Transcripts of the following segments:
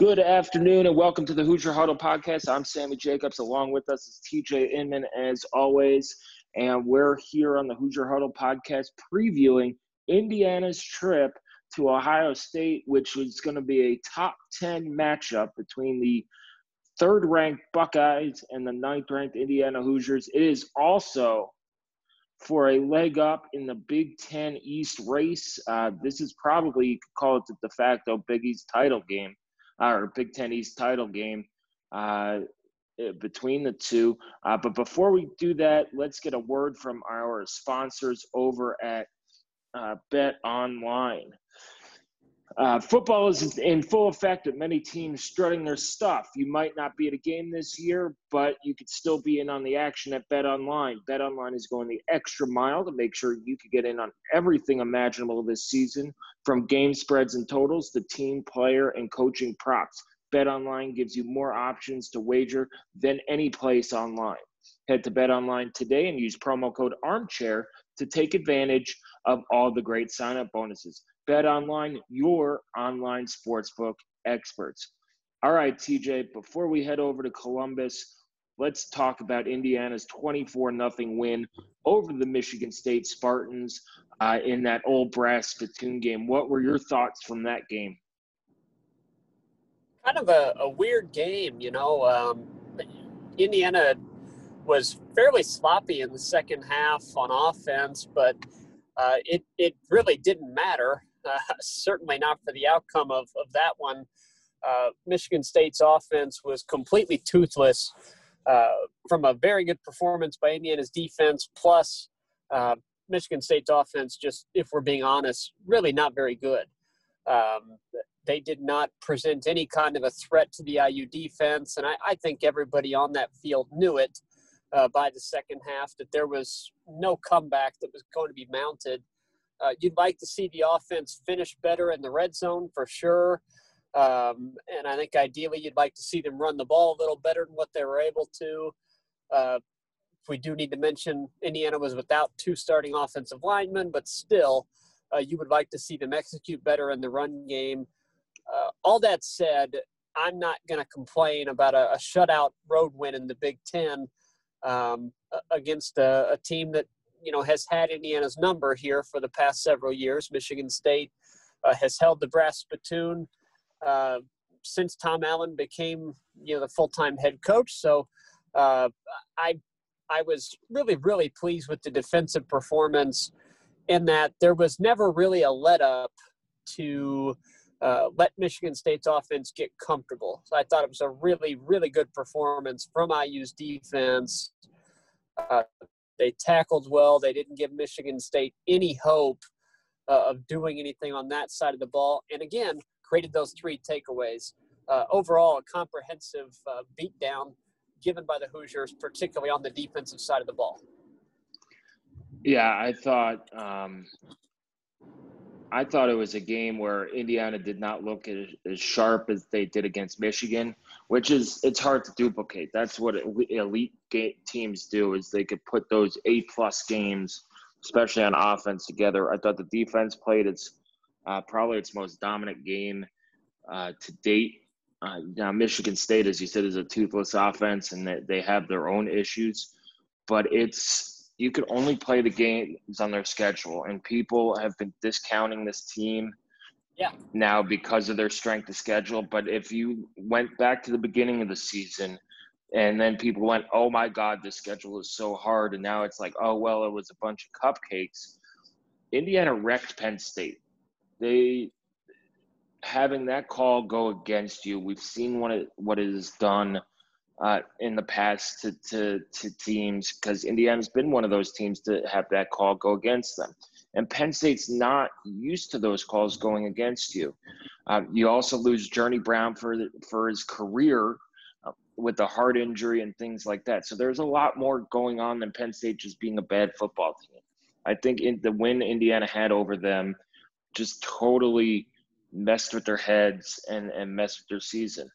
Good afternoon and welcome to the Hoosier Huddle podcast. I'm Sammy Jacobs. Along with us is TJ Inman as always. And we're here on the Hoosier Huddle podcast previewing Indiana's trip to Ohio State, which is going to be a top 10 matchup between the third ranked Buckeyes and the ninth ranked Indiana Hoosiers. It is also for a leg up in the Big Ten East race. Uh, this is probably, you could call it the de facto Big East title game or Big Ten East title game uh, eh, between the two. Uh, but before we do that, let's get a word from our sponsors over at uh, Bet Online. Uh, football is in full effect with many teams strutting their stuff. You might not be at a game this year, but you could still be in on the action at Bet Online. Bet Online is going the extra mile to make sure you can get in on everything imaginable this season, from game spreads and totals to team, player, and coaching props. Bet Online gives you more options to wager than any place online. Head to Bet Online today and use promo code Armchair to take advantage of all the great sign-up bonuses. Bet Online, your online sportsbook experts. All right, TJ, before we head over to Columbus, let's talk about Indiana's 24 0 win over the Michigan State Spartans uh, in that old brass spittoon game. What were your thoughts from that game? Kind of a, a weird game, you know. Um, Indiana was fairly sloppy in the second half on offense, but uh, it, it really didn't matter uh, certainly not for the outcome of, of that one. Uh, Michigan State's offense was completely toothless uh, from a very good performance by Indiana's defense, plus uh, Michigan State's offense, just if we're being honest, really not very good. Um, they did not present any kind of a threat to the IU defense, and I, I think everybody on that field knew it uh, by the second half that there was no comeback that was going to be mounted uh, you'd like to see the offense finish better in the red zone for sure. Um, and I think ideally you'd like to see them run the ball a little better than what they were able to. Uh, we do need to mention Indiana was without two starting offensive linemen, but still, uh, you would like to see them execute better in the run game. Uh, all that said, I'm not going to complain about a, a, shutout road win in the Big Ten um, against a, a, team that you know has had Indiana's number here for the past several years. Michigan State uh, has held the brass spittoon uh, since Tom Allen became you know the full time head coach. So uh, I I was really really pleased with the defensive performance in that there was never really a let up to. Uh, let Michigan State's offense get comfortable. So I thought it was a really, really good performance from IU's defense. Uh, they tackled well. They didn't give Michigan State any hope uh, of doing anything on that side of the ball. And again, created those three takeaways. Uh, overall, a comprehensive uh, beatdown given by the Hoosiers, particularly on the defensive side of the ball. Yeah, I thought um, I thought it was a game where Indiana did not look as, as, sharp as they did against Michigan, which is it's hard to duplicate. That's what elite teams do is they could put those A plus games, especially on offense, together. I thought the defense played its uh, probably its most dominant game uh, to date. Uh, now Michigan State, as you said, is a toothless offense, and they, they have their own issues, but it's you could only play the games on their schedule, and people have been discounting this team yeah. now because of their strength of schedule. But if you went back to the beginning of the season, and then people went, "Oh my God, this schedule is so hard," and now it's like, "Oh well, it was a bunch of cupcakes." Indiana wrecked Penn State. They having that call go against you. We've seen what it what it has done uh, in the past to to, to teams because Indiana's been one of those teams to have that call go against them. And Penn State's not used to those calls going against you. Um, you also lose Journey Brown for for his career uh, with the heart injury and things like that. So there's a lot more going on than Penn State just being a bad football team. I think in the win Indiana had over them just totally messed with their heads and, and messed with their season.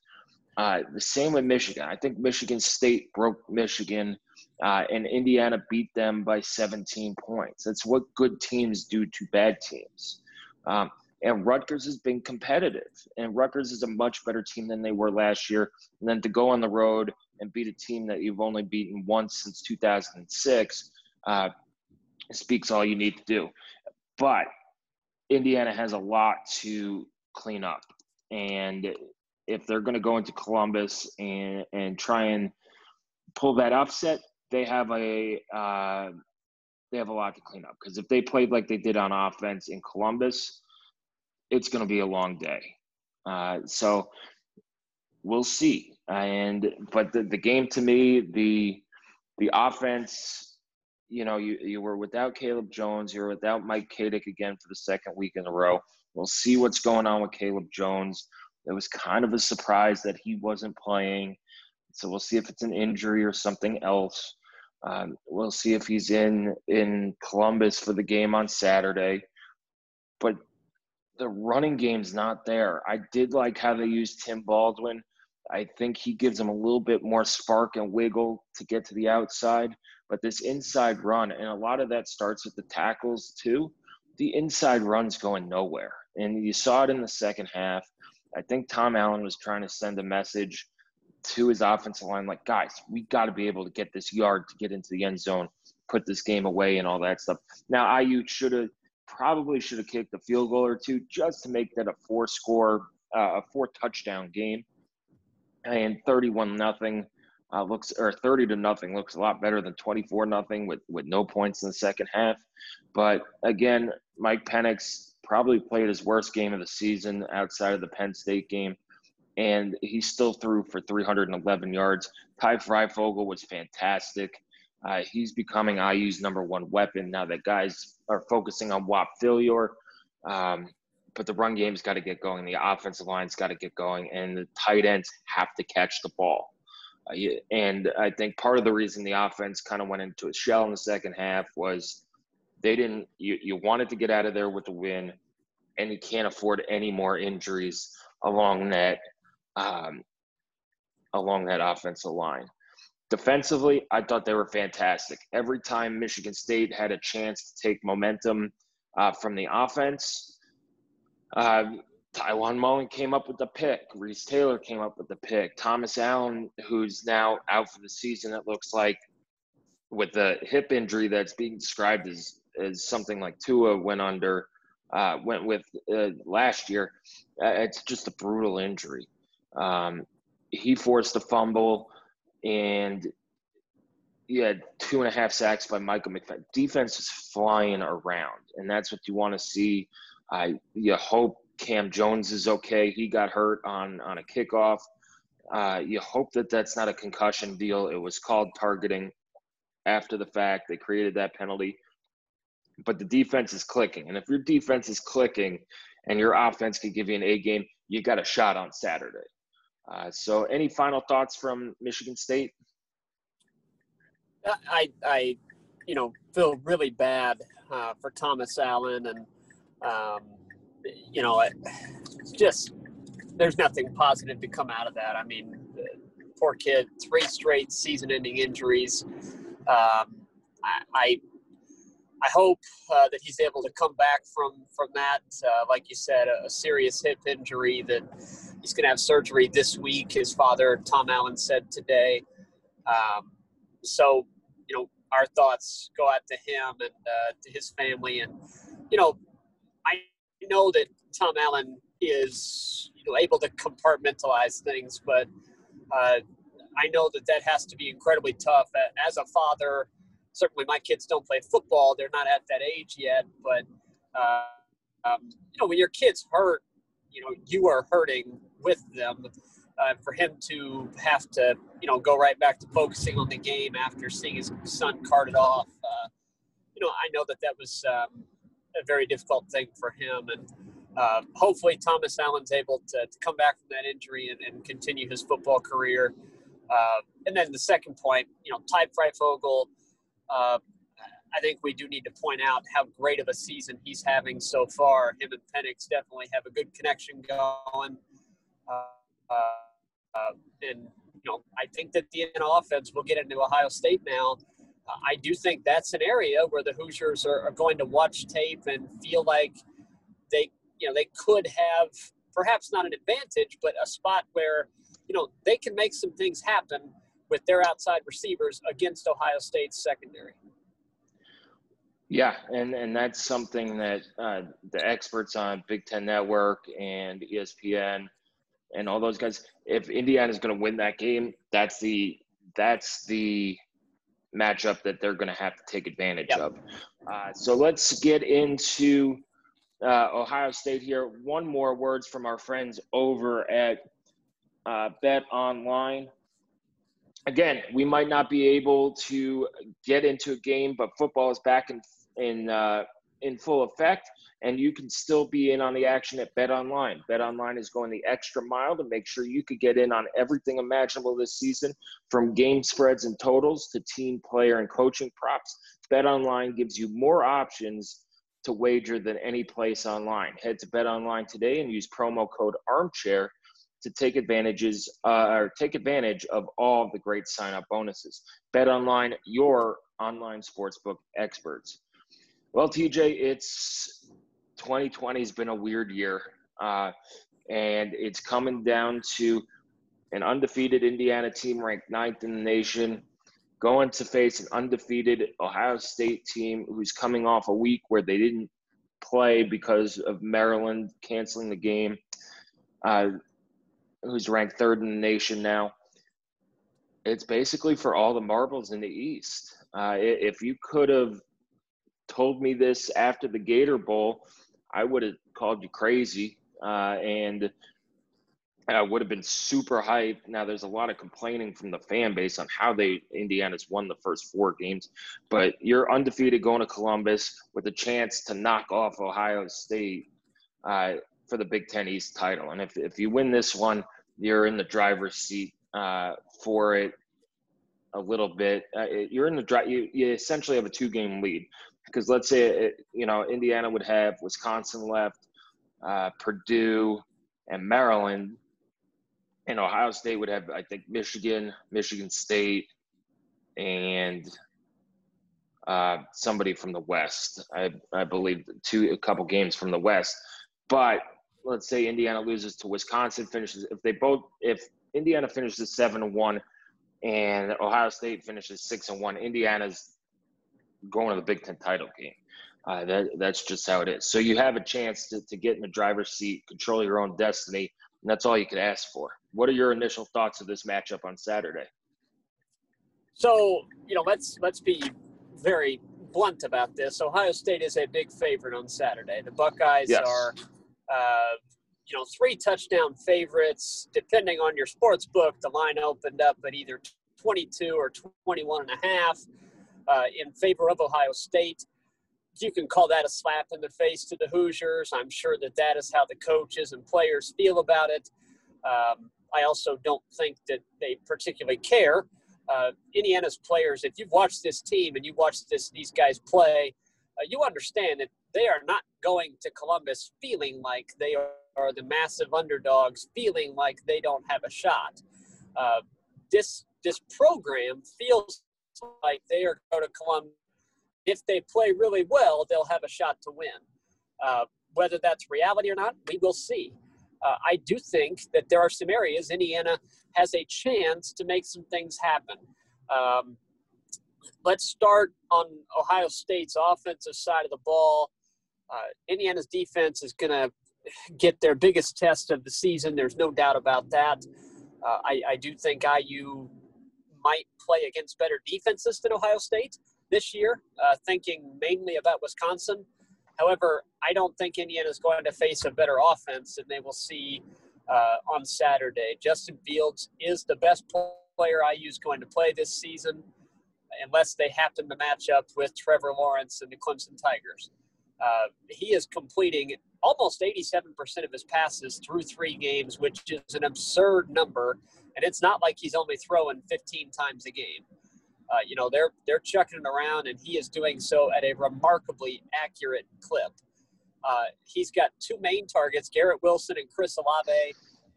Uh, the same with Michigan. I think Michigan State broke Michigan, uh, and Indiana beat them by 17 points. That's what good teams do to bad teams. Um, and Rutgers has been competitive, and Rutgers is a much better team than they were last year. And then to go on the road and beat a team that you've only beaten once since 2006 uh, speaks all you need to do. But Indiana has a lot to clean up, and if they're going to go into Columbus and and try and pull that upset, they have a uh, they have a lot to clean up because if they played like they did on offense in Columbus, it's going to be a long day. Uh, so we'll see. And but the, the game to me, the the offense, you know, you, you were without Caleb Jones, you're without Mike Katic again for the second week in a row. We'll see what's going on with Caleb Jones. It was kind of a surprise that he wasn't playing. So we'll see if it's an injury or something else. Um, we'll see if he's in in Columbus for the game on Saturday. But the running game's not there. I did like how they used Tim Baldwin. I think he gives them a little bit more spark and wiggle to get to the outside. But this inside run, and a lot of that starts with the tackles too. The inside run's going nowhere. And you saw it in the second half. I think Tom Allen was trying to send a message to his offensive line like, guys, we got to be able to get this yard to get into the end zone, put this game away, and all that stuff. Now, IU should have probably should have kicked a field goal or two just to make that a four score, uh, a four touchdown game. And 31 nothing uh, looks, or 30 to nothing looks a lot better than 24 nothing with, with no points in the second half. But again, Mike Penix probably played his worst game of the season outside of the Penn State game. And he still threw for 311 yards. Ty Fryfogle was fantastic. Uh, he's becoming IU's number one weapon now that guys are focusing on Whop Philyor. Um, but the run game's got to get going. The offensive line's got to get going, and the tight ends have to catch the ball. Uh, and I think part of the reason the offense kind of went into a shell in the second half was they didn't. You, you wanted to get out of there with a win, and you can't afford any more injuries along that um, along that offensive line. Defensively, I thought they were fantastic. Every time Michigan State had a chance to take momentum uh, from the offense, uh, Tiawan Mullen came up with the pick. Reese Taylor came up with the pick. Thomas Allen, who's now out for the season, it looks like, with the hip injury that's being described as as something like Tua went under, uh, went with uh, last year. Uh, it's just a brutal injury. Um, he forced a fumble and you had two and a half sacks by Micah McFadden. Defense is flying around, and that's what you want to see. I you hope Cam Jones is okay. He got hurt on on a kickoff. Uh, you hope that that's not a concussion deal. It was called targeting after the fact. They created that penalty, but the defense is clicking. And if your defense is clicking, and your offense can give you an A game, you got a shot on Saturday. Uh, so, any final thoughts from Michigan State? I, I, you know, feel really bad uh, for Thomas Allen, and um, you know, it, just there's nothing positive to come out of that. I mean, poor kid, three straight season-ending injuries. Um, I, I, I hope uh, that he's able to come back from from that. Uh, like you said, a, a, serious hip injury that he's going to have surgery this week. His father, Tom Allen, said today. Um, so, you know, our thoughts go out to him and uh, to his family. And, you know, I know that Tom Allen is you know, able to compartmentalize things, but uh, I know that that has to be incredibly tough. As a father, certainly my kids don't play football; they're not at that age yet. But Uh, um, you know, when your kid's hurt, you know, you are hurting with them. Uh, for him to have to, you know, go right back to focusing on the game after seeing his son carted off, uh, you know, I know that that was um, a very difficult thing for him. And uh, hopefully Thomas Allen's able to, to, come back from that injury and, and continue his football career. Uh, and then the second point, you know, Ty Fryfogle, uh, I think we do need to point out how great of a season he's having so far. Him and Penix definitely have a good connection going. Uh, uh, and, you know, I think that the offense will get into Ohio State now. Uh, I do think that's an area where the Hoosiers are, are going to watch tape and feel like they, you know, they could have perhaps not an advantage, but a spot where, you know, they can make some things happen with their outside receivers against Ohio State's secondary. Yeah, and and that's something that uh, the experts on Big Ten Network and ESPN and all those guys. If Indiana is going to win that game, that's the that's the matchup that they're going to have to take advantage yep. of. Uh, so let's get into uh, Ohio State here. One more words from our friends over at uh, Bet Online again, we might not be able to get into a game, but football is back in in uh, in full effect, and you can still be in on the action at Bet Online. Bet Online is going the extra mile to make sure you could get in on everything imaginable this season, from game spreads and totals to team player and coaching props. Bet Online gives you more options to wager than any place online. Head to Bet Online today and use promo code Armchair to take advantages uh, or take advantage of all of the great sign up bonuses. Bet online, your online sportsbook experts. Well, TJ, it's 2020 has been a weird year, uh, and it's coming down to an undefeated Indiana team ranked ninth in the nation going to face an undefeated Ohio State team who's coming off a week where they didn't play because of Maryland canceling the game. Uh, who's ranked third in the nation now. It's basically for all the marbles in the East. Uh, if you could have told me this after the Gator Bowl, I would have called you crazy, uh, and I would have been super hyped. Now, there's a lot of complaining from the fan base on how they Indiana's won the first four games, but you're undefeated going to Columbus with a chance to knock off Ohio State uh, for the Big Ten East title. And if if you win this one, you're in the driver's seat uh, for it a little bit. Uh, you're in the drive. You, you essentially have a two game lead because let's say it, you know Indiana would have Wisconsin left, uh, Purdue, and Maryland, and Ohio State would have I think Michigan, Michigan State, and uh, somebody from the West. I I believe two a couple games from the West, but let's say Indiana loses to Wisconsin, finishes if they both if Indiana finishes seven and one, and Ohio State finishes six and one, Indiana's going to the Big Ten title game. Uh, that that's just how it is. So you have a chance to, to get in the driver's seat, control your own destiny, and that's all you could ask for. What are your initial thoughts of this matchup on Saturday? So you know, let's let's be very blunt about this. Ohio State is a big favorite on Saturday. The Buckeyes yes. are uh, you know, three touchdown favorites. Depending on your sports book, the line opened up at either 22 or 21 and a half uh, in favor of Ohio State. You can call that a slap in the face to the Hoosiers. I'm sure that that is how the coaches and players feel about it. Um, I also don't think that they particularly care. Uh, Indiana's players, if you've watched this team and you watched this these guys play, uh, you understand that they are not going to Columbus feeling like they are the massive underdogs, feeling like they don't have a shot. Uh, this this program feels like they are going to Columbus. If they play really well, they'll have a shot to win. Uh, whether that's reality or not, we will see. Uh, I do think that there are some areas Indiana has a chance to make some things happen. Um, let's start on Ohio State's offensive side of the ball. Uh, Indiana's defense is going to get their biggest test of the season. There's no doubt about that. Uh, I, I, do think IU might play against better defenses than Ohio State this year, uh, thinking mainly about Wisconsin. However, I don't think Indiana is going to face a better offense than they will see uh, on Saturday. Justin Fields is the best player IU is going to play this season, unless they happen to match up with Trevor Lawrence and the Clemson Tigers. Uh, he is completing almost 87% of his passes through three games, which is an absurd number. And it's not like he's only throwing 15 times a game. Uh, you know, they're they're chucking it around, and he is doing so at a remarkably accurate clip. Uh, he's got two main targets: Garrett Wilson and Chris Olave.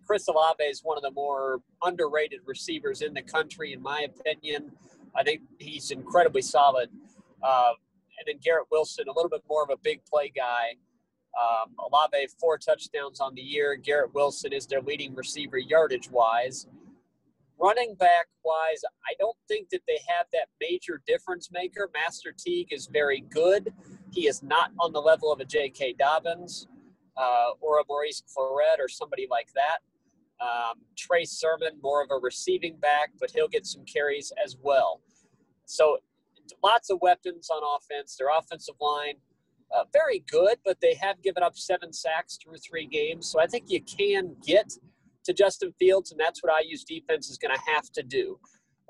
Chris Olave is one of the more underrated receivers in the country, in my opinion. I think he's incredibly solid. Uh, and then Garrett Wilson, a little bit more of a big play guy. Um, Olave, four touchdowns on the year. Garrett Wilson is their leading receiver yardage wise. Running back wise, I don't think that they have that major difference maker. Master Teague is very good. He is not on the level of a J.K. Dobbins uh, or a Maurice Clarett or somebody like that. Um, Trey Sermon, more of a receiving back, but he'll get some carries as well. So lots of weapons on offense. Their offensive line, uh, very good, but they have given up seven sacks through three games. So I think you can get to Justin Fields, and that's what IU's defense is going to have to do.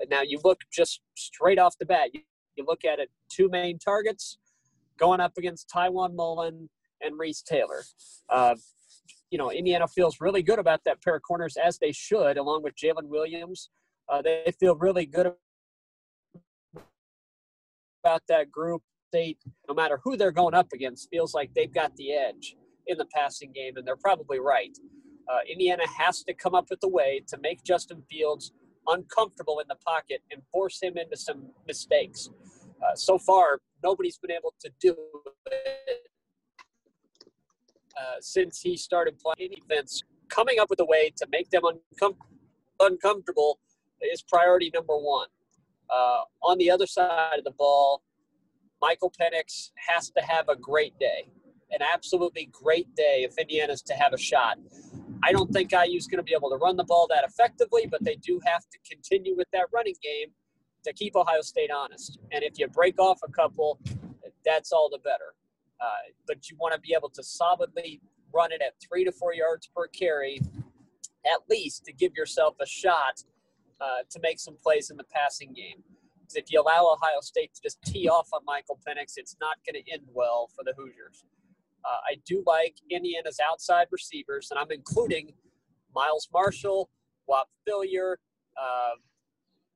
Now, you look just straight off the bat, you, you look at it two main targets going up against Tiawan Mullen and Reese Taylor. Uh, you know, Indiana feels really good about that pair of corners, as they should, along with Jaylin Williams. Uh, they feel really good about that group. They, no matter who they're going up against, feels like they've got the edge in the passing game, and they're probably right uh, Indiana has to come up with a way to make Justin Fields uncomfortable in the pocket and force him into some mistakes. Uh, so far, nobody's been able to do it uh, since he started playing defense. Coming up with a way to make them uncom- uncomfortable is priority number one. Uh, on the other side of the ball, Michael Penix has to have a great day, an absolutely great day if Indiana's to have a shot. I don't think IU is going to be able to run the ball that effectively, but they do have to continue with that running game to keep Ohio State honest. And if you break off a couple, that's all the better. Uh, but you want to be able to solidly run it at three to four yards per carry, at least to give yourself a shot uh, to make some plays in the passing game. Because if you allow Ohio State to just tee off on Michael Penix, it's not going to end well for the Hoosiers. Uh, I do like Indiana's outside receivers, and I'm including Miles Marshall, Whop Philyor, uh,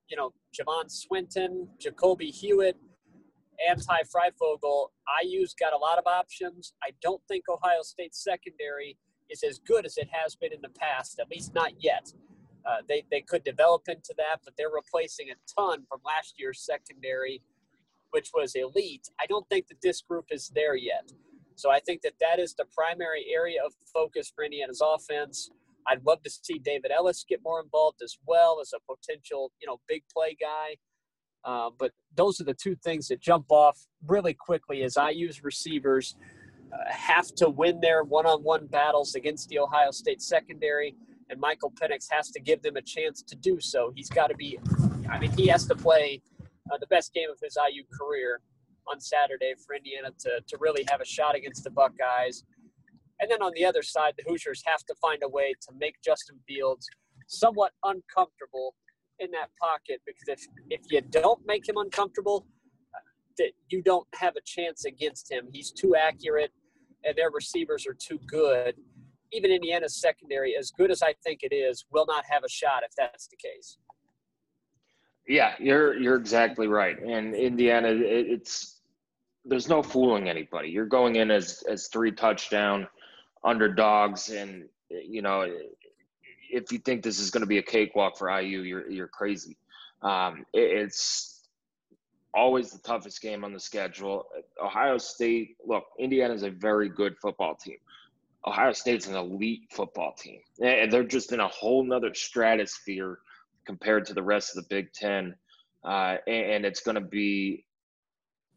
you know, Javon Swinton, Jacolby Hewitt, and Ty Fryfogle. IU's got a lot of options. I don't think Ohio State's secondary is as good as it has been in the past, at least not yet. Uh, they, they could develop into that, but they're replacing a ton from last year's secondary, which was elite. I don't think that this group is there yet. So I think that that is the primary area of focus for Indiana's offense. I'd love to see David Ellis get more involved as well as a potential, you know, big play guy. Uh, but those are the two things that jump off really quickly as IU's receivers uh, have to win their one-on-one battles against the Ohio State secondary, and Michael Penix has to give them a chance to do so. He's got to be, I mean, he has to play uh, the best game of his IU career on Saturday for Indiana to, to really have a shot against the Buckeyes. And then on the other side, the Hoosiers have to find a way to make Justin Fields somewhat uncomfortable in that pocket because if, if you don't make him uncomfortable, that you don't have a chance against him. He's too accurate and their receivers are too good. Even Indiana's secondary, as good as I think it is, will not have a shot if that's the case. Yeah, you're you're exactly right. And Indiana, it, it's there's no fooling anybody. You're going in as as three touchdown underdogs, and you know if you think this is going to be a cakewalk for IU, you're you're crazy. Um, it, it's always the toughest game on the schedule. Ohio State, look, Indiana is a very good football team. Ohio State's an elite football team, and they're just in a whole nother stratosphere compared to the rest of the Big Ten. Uh, and, it's going to be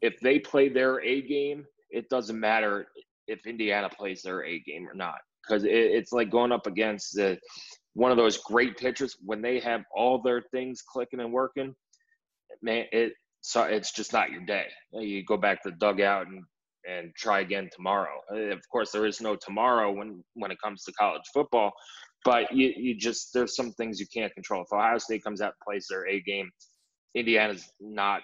if they play their A game, it doesn't matter if Indiana plays their A game or not, because it, it's like going up against the one of those great pitchers when they have all their things clicking and working. Man, it so it's just not your day. You go back to the dugout and and try again tomorrow. Uh, of course, there is no tomorrow when when it comes to college football, but you you just there's some things you can't control. If Ohio State comes out and plays their A game, Indiana's not.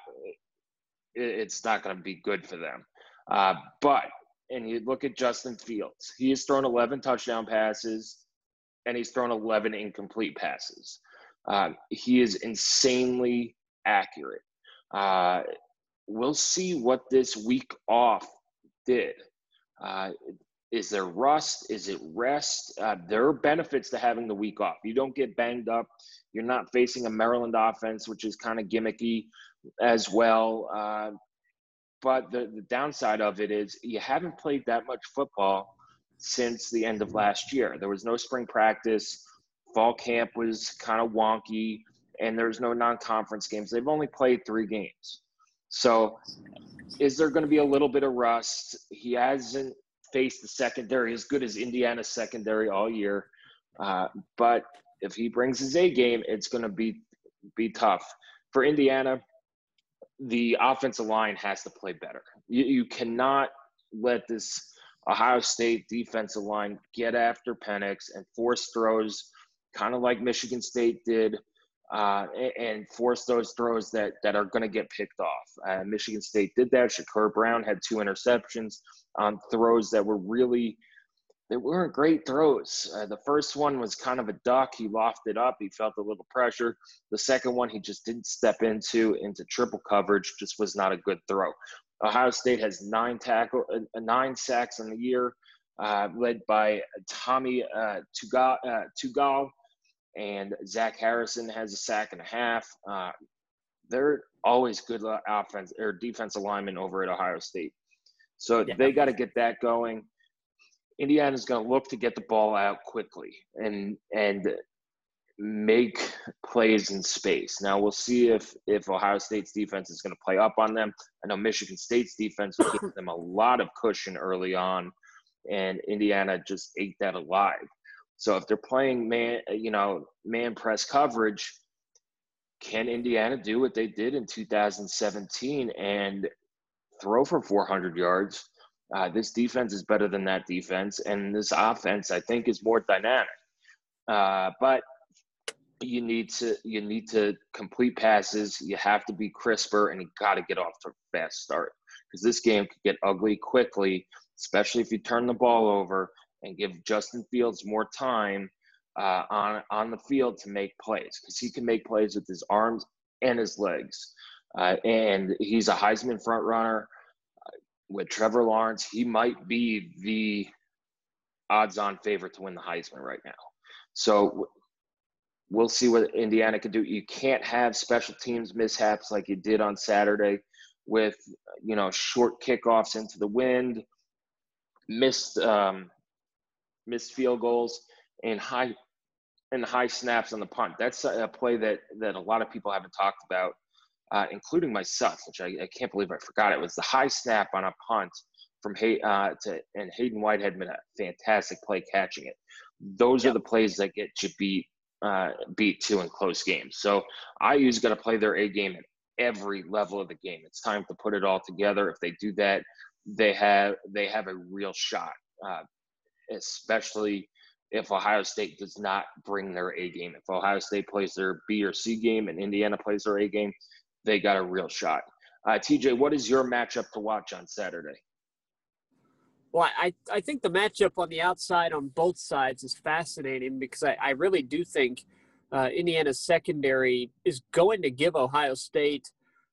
It's not going to be good for them. Uh, but and you look at Justin Fields, he has thrown 11 touchdown passes, and he's thrown 11 incomplete passes. Uh, he is insanely accurate. Uh, we'll see what this week off did. Uh, is there rust? Is it rest? Uh, there are benefits to having the week off. You don't get banged up. You're not facing a Maryland offense, which is kind of gimmicky as well. Uh, but the, the downside of it is you haven't played that much football since the end of last year. There was no spring practice. Fall camp was kind of wonky, and there's no non-conference games. They've only played three games. So, is there going to be a little bit of rust? He hasn't faced the secondary as good as Indiana's secondary all year, uh, but if he brings his A game, it's going to be be tough for Indiana. The offensive line has to play better. You, you cannot let this Ohio State defensive line get after Penix and force throws, kind of like Michigan State did, uh, and force those throws that that are going to get picked off. Uh, Michigan State did that. Shakur Brown had two interceptions on throws that were really they weren't great throws. Uh, the first one was kind of a duck. He lofted up. He felt a little pressure. The second one, he just didn't step into into triple coverage. Just was not a good throw. Ohio State has nine tackle, uh, nine sacks in the year, uh, led by Tommy uh, uh, Togiai, and Zach Harrison has a sack and a half. Uh, they're always good offense or defense alignment over at Ohio State, so yeah. they got to get that going. Indiana's going to look to get the ball out quickly and and make plays in space. Now we'll see if if Ohio State's defense is going to play up on them. I know Michigan State's defense gave them a lot of cushion early on, and Indiana just ate that alive. So if they're playing man, you know, man press coverage, can Indiana do what they did in 2017 and throw for 400 yards? Uh, this defense is better than that defense, and this offense, I think, is more dynamic. Uh, but you need to you need to complete passes. You have to be crisper, and you got to get off to a fast start because this game could get ugly quickly, especially if you turn the ball over and give Justin Fields more time uh, on on the field to make plays because he can make plays with his arms and his legs, uh, and he's a Heisman front runner. Uh, with Trevor Lawrence, he might be the odds-on favorite to win the Heisman right now. So we'll see what Indiana can do. You can't have special teams mishaps like you did on Saturday with you know short kickoffs into the wind, missed um, missed field goals, and high and high snaps on the punt. That's a play that that a lot of people haven't talked about, uh, including myself, which I, I, can't believe I forgot. It was the high snap on a punt from Hay uh, to and Haydon Whitehead made a fantastic play catching it. Those yep. are the plays that get you beat uh, beat to in close games. So IU's got to play their A game at every level of the game. It's time to put it all together. If they do that, they have they have a real shot, uh, especially if Ohio State does not bring their A game. If Ohio State plays their B or C game and Indiana plays their A game, they got a real shot. Uh, TJ, what is your matchup to watch on Saturday? Well, I, I think the matchup on the outside on both sides is fascinating because I, I really do think uh, Indiana's secondary is going to give Ohio State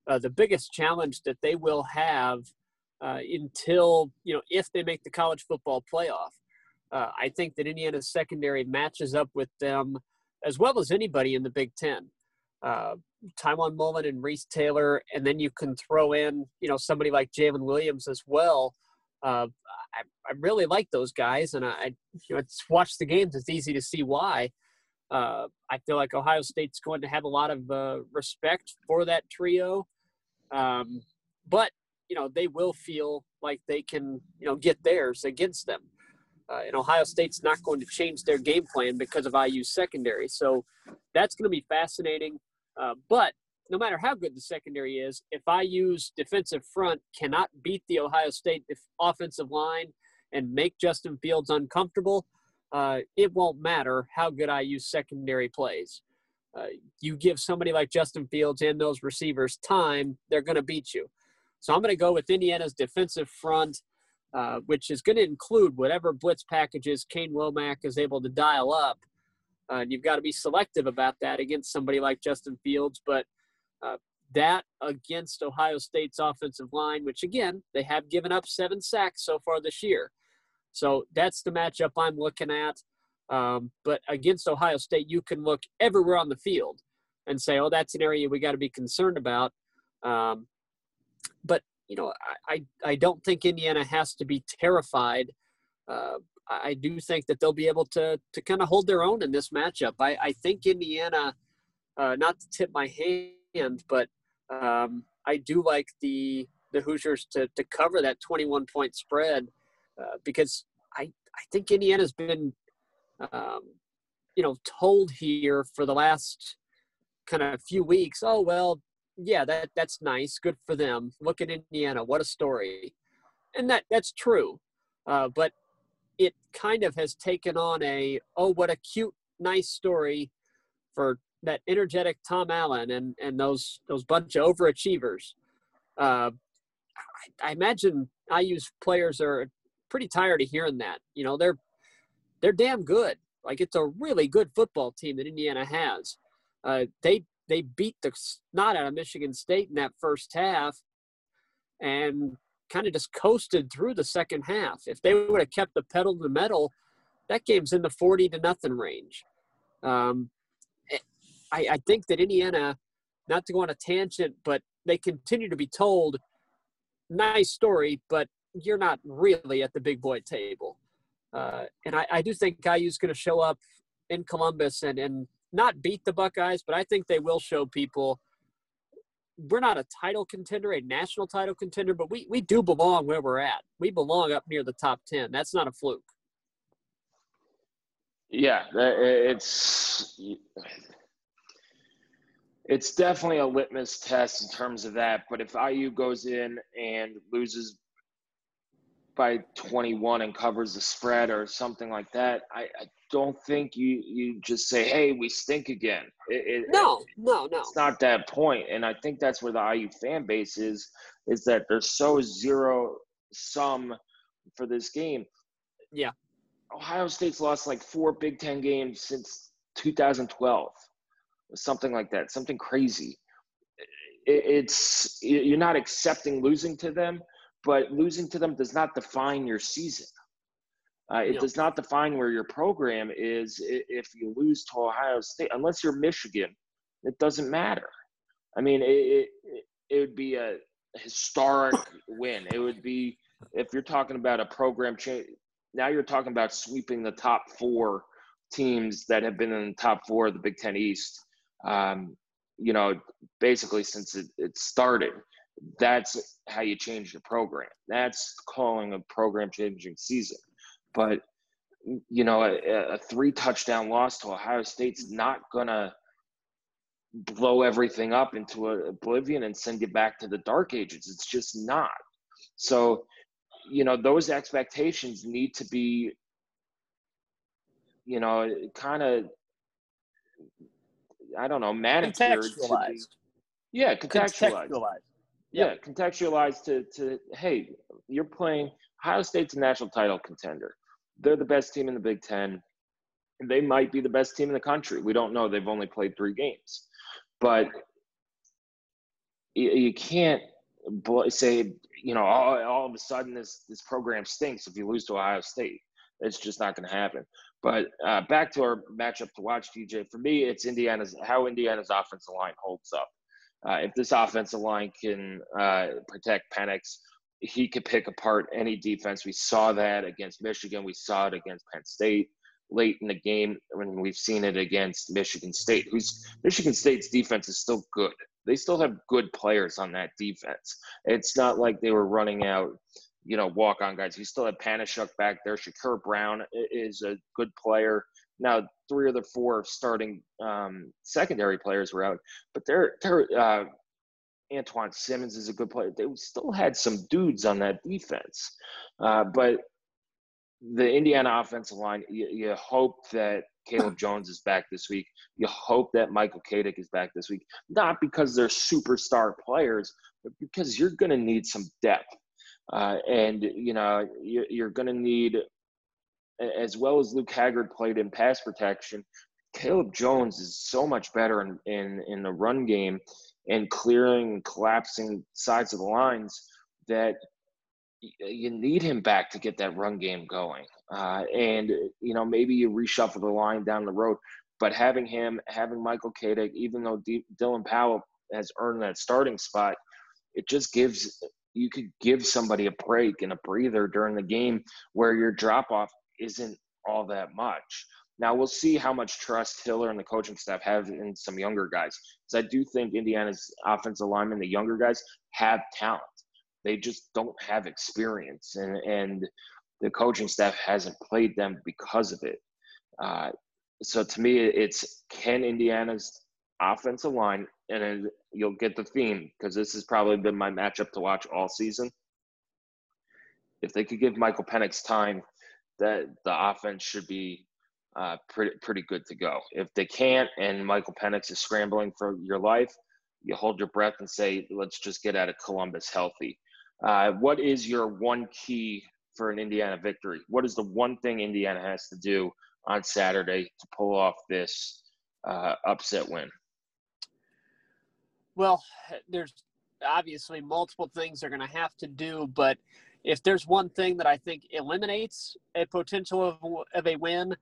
uh, the biggest challenge that they will have uh, until, you know, if they make the college football playoff. Uh, I think that Indiana's secondary matches up with them as well as anybody in the Big Ten. Uh, Tiawan Mullen and Reese Taylor, and then you can throw in, you know, somebody like Jaylin Williams as well. Uh, I, I really like those guys, and I, you know, it's watch the games. It's easy to see why. Uh, I feel like Ohio State's going to have a lot of uh, respect for that trio, um, but you know they will feel like they can, you know, get theirs against them. Uh, and Ohio State's not going to change their game plan because of IU's secondary. So that's going to be fascinating. Uh, but no matter how good the secondary is, if IU's defensive front cannot beat the Ohio State offensive line and make Justin Fields uncomfortable, uh, it won't matter how good IU's secondary plays. Uh, you give somebody like Justin Fields and those receivers time, they're going to beat you. So I'm going to go with Indiana's defensive front, uh, which is going to include whatever blitz packages Kane Wommack is able to dial up. Uh, and you've got to be selective about that against somebody like Justin Fields. But uh, that against Ohio State's offensive line, which again, they have given up seven sacks so far this year. So that's the matchup I'm looking at. Um, but against Ohio State, you can look everywhere on the field and say, oh, that's an area we got to be concerned about. Um, but, you know, I, I don't think Indiana has to be terrified. Uh, I do think that they'll be able to, to kind of hold their own in this matchup. I, I think Indiana, uh, not to tip my hand, but um, I do like the the Hoosiers to, to cover that 21 point spread uh, because I, I think Indiana's been um, you know, told here for the last kind of few weeks, oh well, yeah, that that's nice, good for them. Look at Indiana, what a story, and that that's true, uh, but it kind of has taken on a oh what a cute nice story for that energetic Tom Allen and and those those bunch of overachievers. Uh, I, I imagine IU's players are pretty tired of hearing that. You know, they're they're damn good. Like it's a really good football team that Indiana has. Uh, they they beat the snot out of Michigan State in that first half, and kind of just coasted through the second half. If they would have kept the pedal to the metal, that game's in the forty to nothing range. Um, eh, I, I think that Indiana, not to go on a tangent, but they continue to be told, nice story, but you're not really at the big boy table. Uh, and I, I do think IU's going to show up in Columbus and, and not beat the Buckeyes, but I think they will show people we're not a title contender, a national title contender, but we, we do belong where we're at. We belong up near the top 10. That's not a fluke. Yeah, uh, uh, it's it's definitely a litmus test in terms of that. But if IU goes in and loses by 21 and covers the spread or something like that, I, I don't think you you just say, "Hey, we stink again." It, it, no, no, no. It's not that point, and I think that's where the IU fan base is. Is that they're so zero sum for this game. Yeah. Ohio State's lost like four Big Ten games since 2012, something like that, something crazy. It's you're not accepting losing to them but losing to them does not define your season. Uh, it no. does not define where your program is if you lose to Ohio State, unless you're Michigan. It doesn't matter. I mean, it, it, it would be a historic win. It would be if you're talking about a program change. Now you're talking about sweeping the top four teams that have been in the top four of the Big Ten East. Um, you know, basically since it, it started that's how you change your program. That's calling a program changing season. But you know, a, a three touchdown loss to Ohio State's not gonna blow everything up into oblivion and send you back to the dark ages. It's just not. So, you know, those expectations need to be, you know, kind of, I don't know, manicured. Contextualized. Be, yeah, contextualized. contextualized yeah, contextualize to to hey, you're playing Ohio State's a national title contender. They're the best team in the Big Ten. They might be the best team in the country. We don't know. They've only played three games, but you, you can't say you know all, all of a sudden this this program stinks if you lose to Ohio State. It's just not going to happen. But uh, back to our matchup to watch, TJ. For me, it's Indiana's how Indiana's offensive line holds up. Uh, if this offensive line can uh, protect Penix, he could pick apart any defense. We saw that against Michigan. We saw it against Penn State late in the game when we've seen it against Michigan State. Who's Michigan State's defense is still good. They still have good players on that defense. It's not like they were running out, you know, walk on guys. You still have Panasiuk back there. Shakur Brown is a good player. Now, three of the four starting um, secondary players were out, but they're, they're uh, Antjuan Simmons is a good player. They still had some dudes on that defense, uh, but the Indiana offensive line, you, you, hope that Caleb Jones is back this week. You hope that Michael Katic is back this week, not because they're superstar players, but because you're going to need some depth. Uh, and, you know, you're, you're going to need, as well as Luke Haggard played in pass protection, Caleb Jones is so much better in, in, in the run game and clearing and collapsing sides of the lines that you need him back to get that run game going. Uh, and, you know, maybe you reshuffle the line down the road. But having him, having Michael Katic, even though D- Dylan Powell has earned that starting spot, it just gives you could give somebody a break and a breather during the game where your drop off isn't all that much. Now we'll see how much trust Hiller and the coaching staff have in some younger guys. Because I do think Indiana's offensive linemen, the younger guys, have talent. They just don't have experience, and and the coaching staff hasn't played them because of it. Uh, so to me, it's can Indiana's offensive line, and you'll get the theme because this has probably been my matchup to watch all season. If they could give Michael Penix time, that the offense should be uh, pretty pretty good to go. If they can't, and Michael Penix is scrambling for your life, you hold your breath and say, "Let's just get out of Columbus healthy." Uh, what is your one key for an Indiana victory? What is the one thing Indiana has to do on Saturday to pull off this uh, upset win? Well, there's obviously multiple things they're going to have to do, but if there's one thing that I think eliminates a potential of, of a win,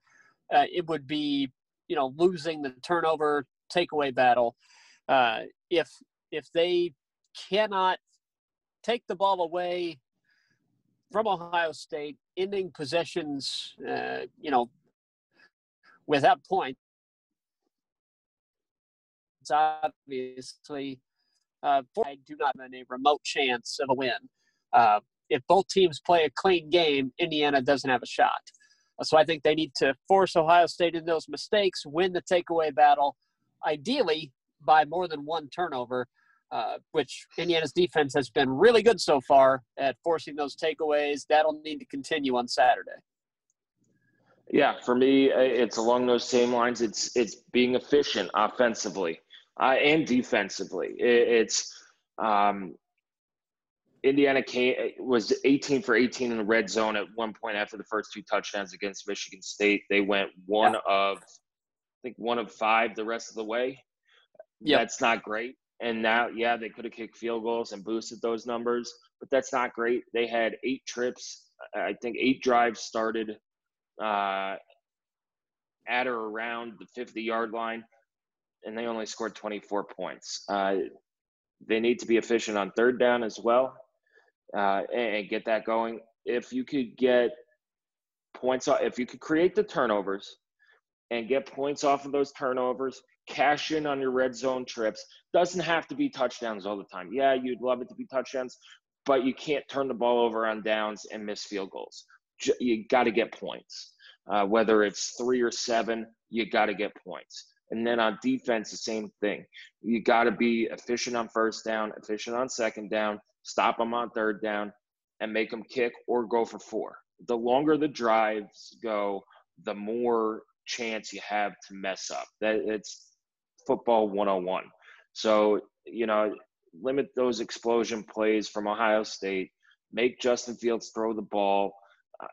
uh, it would be you know losing the turnover takeaway battle. Uh, if if they cannot take the ball away from Ohio State, ending possessions, uh, you know, without points, it's obviously, uh, I do not have any remote chance of a win. Uh, if both teams play a clean game, Indiana doesn't have a shot. So I think they need to force Ohio State into those mistakes, win the takeaway battle, ideally by more than one turnover, uh, which Indiana's defense has been really good so far at forcing those takeaways. That'll need to continue on Saturday. Yeah, for me, uh, it's along those same lines. It's it's being efficient offensively uh, and defensively. It's um, Indiana came, was 18 for 18 in the red zone at one point after the first two touchdowns against Michigan State. They went one yeah. of, I think, one of five the rest of the way. Yeah, That's not great. And now, yeah, they could have kicked field goals and boosted those numbers, but that's not great. They had eight trips. I think eight drives started uh, at or around the 50 yard line, and they only scored 24 points. Uh, they need to be efficient on third down as well uh, and, get that going. If you could get points, off, if you could create the turnovers and get points off of those turnovers, cash in on your red zone trips. Doesn't have to be touchdowns all the time. Yeah, you'd love it to be touchdowns, but you can't turn the ball over on downs and miss field goals. You got to get points. Uh, whether it's three or seven, you got to get points. And then on defense, the same thing. You got to be efficient on first down, efficient on second down, stop them on third down, and make them kick or go for four. The longer the drives go, the more chance you have to mess up. That it's football 101. So, you know, limit those explosion plays from Ohio State. Make Justin Fields throw the ball uh,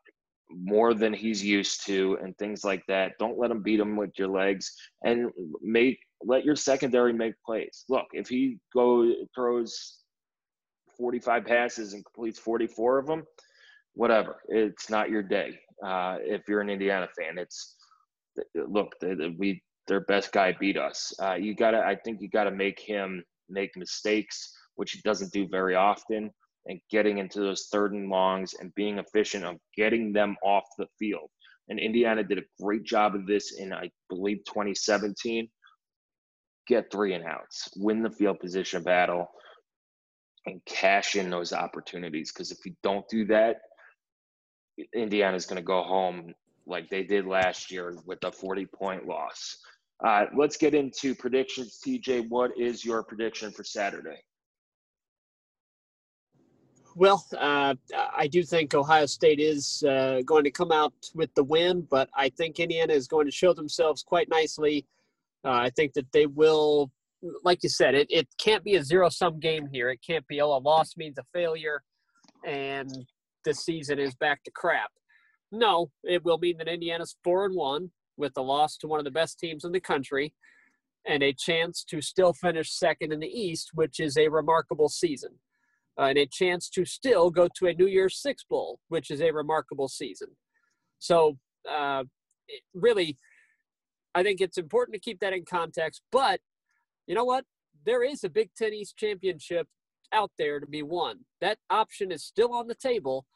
more than he's used to and things like that. Don't let him beat him with your legs and make let your secondary make plays. Look, if he go throws 45 passes and completes 44 of them, whatever. It's not your day. Uh, if you're an Indiana fan, it's look, we their best guy beat us. Uh, you gotta, I think you gotta make him make mistakes, which he doesn't do very often, and getting into those third and longs and being efficient of getting them off the field. And Indiana did a great job of this in, I believe, 2017. Get three and outs, win the field position battle, and cash in those opportunities. Because if you don't do that, Indiana's going to go home like they did last year with a 40 point loss. Uh, let's get into predictions. TJ, what is your prediction for Saturday? Well, uh, I do think Ohio State is uh, going to come out with the win, but I think Indiana is going to show themselves quite nicely. Uh, I think that they will, like you said, it, it can't be a zero sum game here. It can't be, oh, a loss means a failure and the season is back to crap. No, it will mean that Indiana's four and one with a loss to one of the best teams in the country and a chance to still finish second in the East, which is a remarkable season uh, and a chance to still go to a New Year's Six Bowl, which is a remarkable season. So, uh, really, I think it's important to keep that in context. But you know what? There is a Big Ten East championship out there to be won. That option is still on the table.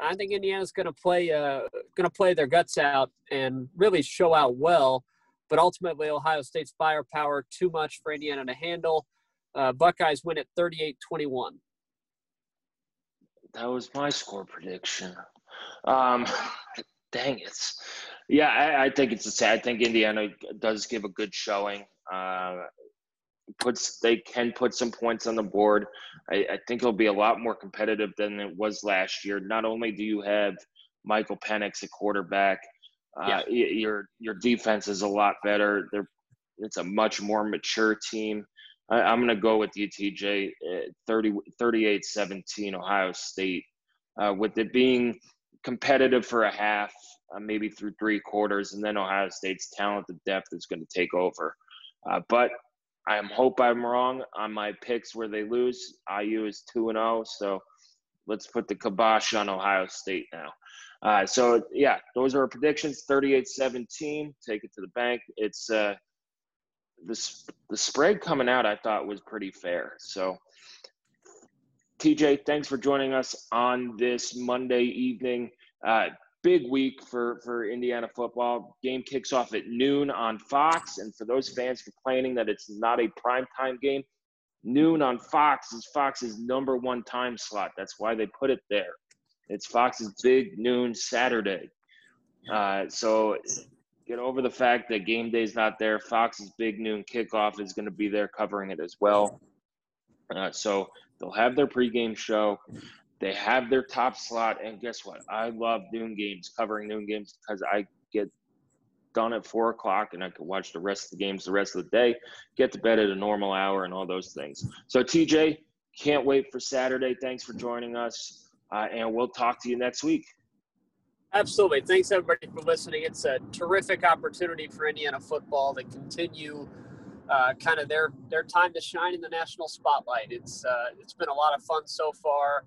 I think Indiana's going to play uh, going to play their guts out and really show out well. But ultimately, Ohio State's firepower too much for Indiana to handle. Uh, Buckeyes win at 38 21 that was my score prediction. Um, dang it. Yeah, I, I, think it's a sad. I think Indiana does give a good showing. Uh, puts they can put some points on the board. I, I, think it'll be a lot more competitive than it was last year. Not only do you have Michael Penix at quarterback, uh, yeah. your your defense is a lot better. They're, it's a much more mature team. I, am going to go with UTJ uh, 30, 38 17 Ohio State, uh, with it being competitive for a half, uh, maybe through three quarters, and then Ohio State's talented depth is going to take over. Uh, but I hope I'm wrong on my picks where they lose. IU is 2 and 0, so let's put the kibosh on Ohio State now. Uh, so, yeah, those are our predictions 38 17. Take it to the bank. It's, uh, the the spread coming out I thought was pretty fair. So TJ, thanks for joining us on this Monday evening. Uh, big week for for Indiana football. Game kicks off at noon on Fox, and for those fans complaining that it's not a primetime game, noon on Fox is Fox's number one time slot. That's why they put it there. It's Fox's big noon Saturday. Uh, so get over the fact that game day is not there. Fox's big noon kickoff is going to be there covering it as well. Uh, so they'll have their pregame show. They have their top slot, and guess what? I love noon games, covering noon games because I get done at four o'clock and I can watch the rest of the games the rest of the day, get to bed at a normal hour, and all those things. So TJ, can't wait for Saturday. Thanks for joining us, uh, and we'll talk to you next week. Absolutely. Thanks everybody for listening. It's a terrific opportunity for Indiana football to continue uh, kind of their their time to shine in the national spotlight. It's uh, it's been a lot of fun so far.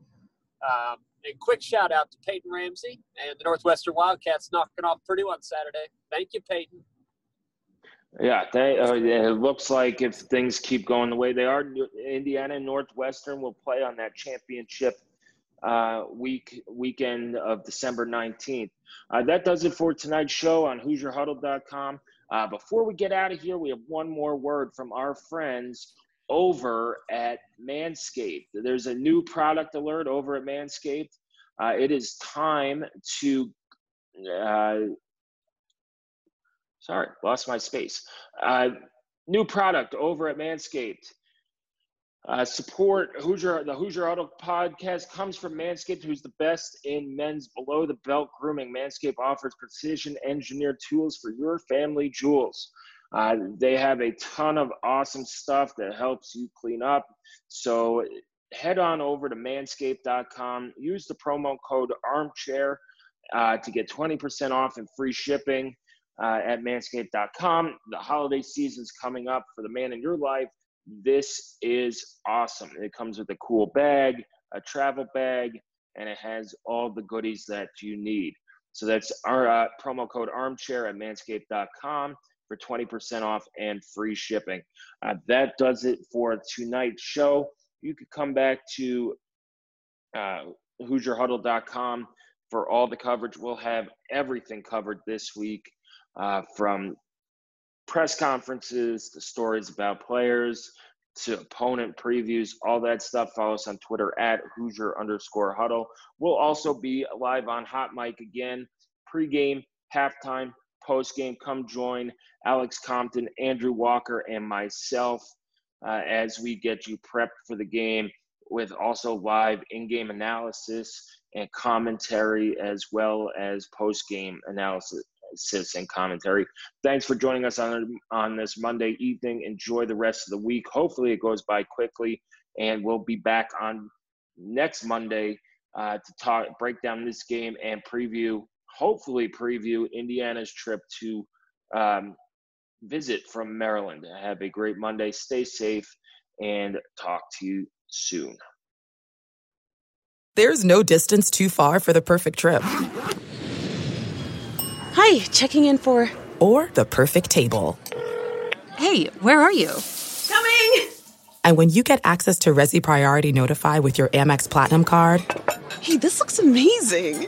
Um, and quick shout out to Peyton Ramsey and the Northwestern Wildcats knocking off Purdue on Saturday. Thank you, Peyton. Yeah, they, uh, it looks like if things keep going the way they are, Indiana and Northwestern will play on that championship uh, week weekend of December 19th. Uh, that does it for tonight's show on HoosierHuddle.com. Uh, before we get out of here, we have one more word from our friends over at Manscaped. There's a new product alert over at Manscaped. Uh, it is time to. Uh, sorry, lost my space. Uh, new product over at Manscaped. Uh, support Hoosier. The Hoosier Huddle podcast comes from Manscaped, who's the best in men's below the belt grooming. Manscaped offers precision engineered tools for your family jewels. Uh, they have a ton of awesome stuff that helps you clean up. So head on over to manscaped.com. Use the promo code armchair uh, to get 20% off and free shipping uh, at manscaped.com. The holiday season's coming up for the man in your life this is awesome. It comes with a cool bag, a travel bag, and it has all the goodies that you need. So that's our uh, promo code armchair at manscaped.com for 20% off and free shipping. Uh, that does it for tonight's show. You could come back to uh, HoosierHuddle.com for all the coverage. We'll have everything covered this week uh, from press conferences, to stories about players, to opponent previews, all that stuff. Follow us on Twitter at Hoosier underscore huddle. We'll also be live on Hot Mic again, pregame, halftime, post game. Come join Alex Compton, Andrew Walker, and myself uh, as we get you prepped for the game with also live in game analysis and commentary as well as post game analysis and commentary. Thanks for joining us on on this Monday evening. Enjoy the rest of the week. Hopefully, it goes by quickly, and we'll be back on next Monday uh, to talk, break down this game and preview. Hopefully, preview Indiana's trip to um, visit from Maryland. Have a great Monday. Stay safe, and talk to you soon. There's no distance too far for the perfect trip. Hi, checking in for. Or the perfect table. Hey, where are you? Coming! And when you get access to Resy Priority Notify with your Amex Platinum card. Hey, this looks amazing!